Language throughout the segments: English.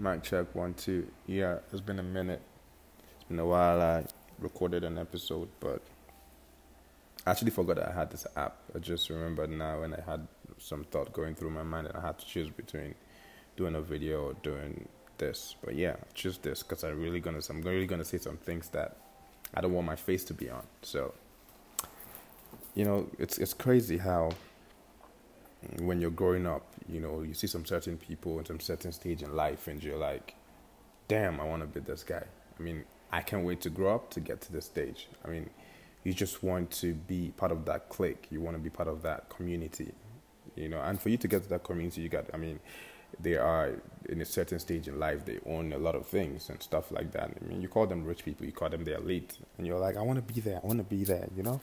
Mic check one, two. Yeah, it's been a minute. It's been a while. I recorded an episode, but I actually forgot I had this app. I just remembered now when I had some thought going through my mind and I had to choose between doing a video or doing this. But yeah, choose this because I'm really gonna. I'm really gonna say some things that I don't want my face to be on. So, you know, it's it's crazy how when you're growing up, you know, you see some certain people in some certain stage in life, and you're like, damn, I want to be this guy. I mean, I can't wait to grow up to get to this stage. I mean, you just want to be part of that clique. You want to be part of that community, you know. And for you to get to that community, you got. I mean, they are in a certain stage in life. They own a lot of things and stuff like that. I mean, you call them rich people. You call them the elite, and you're like, I want to be there. I want to be there. You know.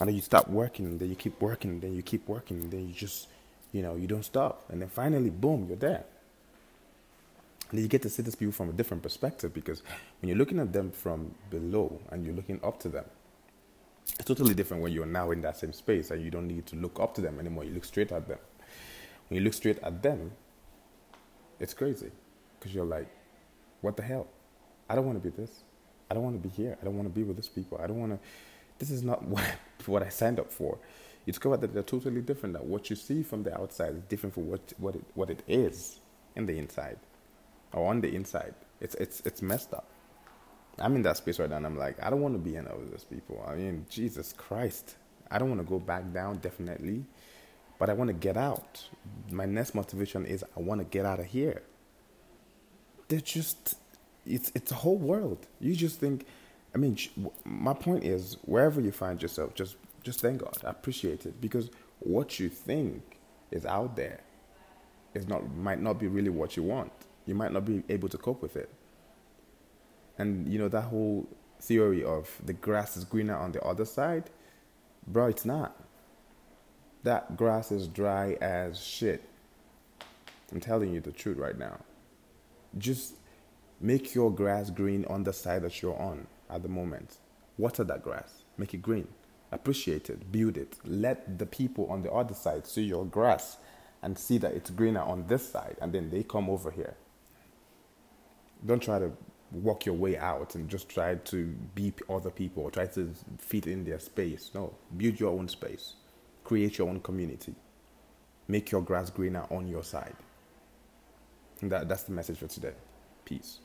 And then you stop working. Then you keep working. Then you keep working. Then you just you know, you don't stop. And then finally, boom, you're there. And you get to see these people from a different perspective because when you're looking at them from below and you're looking up to them, it's totally different when you're now in that same space and you don't need to look up to them anymore. You look straight at them. When you look straight at them, it's crazy because you're like, what the hell? I don't want to be this. I don't want to be here. I don't want to be with these people. I don't want to. This is not what, what I signed up for you discover that they're totally different. That what you see from the outside is different from what what it, what it is in the inside, or on the inside. It's it's it's messed up. I'm in that space right now, and I'm like, I don't want to be in with those people. I mean, Jesus Christ, I don't want to go back down, definitely, but I want to get out. My next motivation is I want to get out of here. They're just, it's it's a whole world. You just think, I mean, my point is, wherever you find yourself, just just thank God, appreciate it because what you think is out there is not might not be really what you want. You might not be able to cope with it. And you know that whole theory of the grass is greener on the other side, bro, it's not. That grass is dry as shit. I'm telling you the truth right now. Just make your grass green on the side that you're on at the moment. Water that grass, make it green appreciate it, build it. Let the people on the other side see your grass and see that it's greener on this side, and then they come over here. Don't try to walk your way out and just try to be other people or try to fit in their space. No, build your own space, create your own community, make your grass greener on your side. That, that's the message for today. Peace.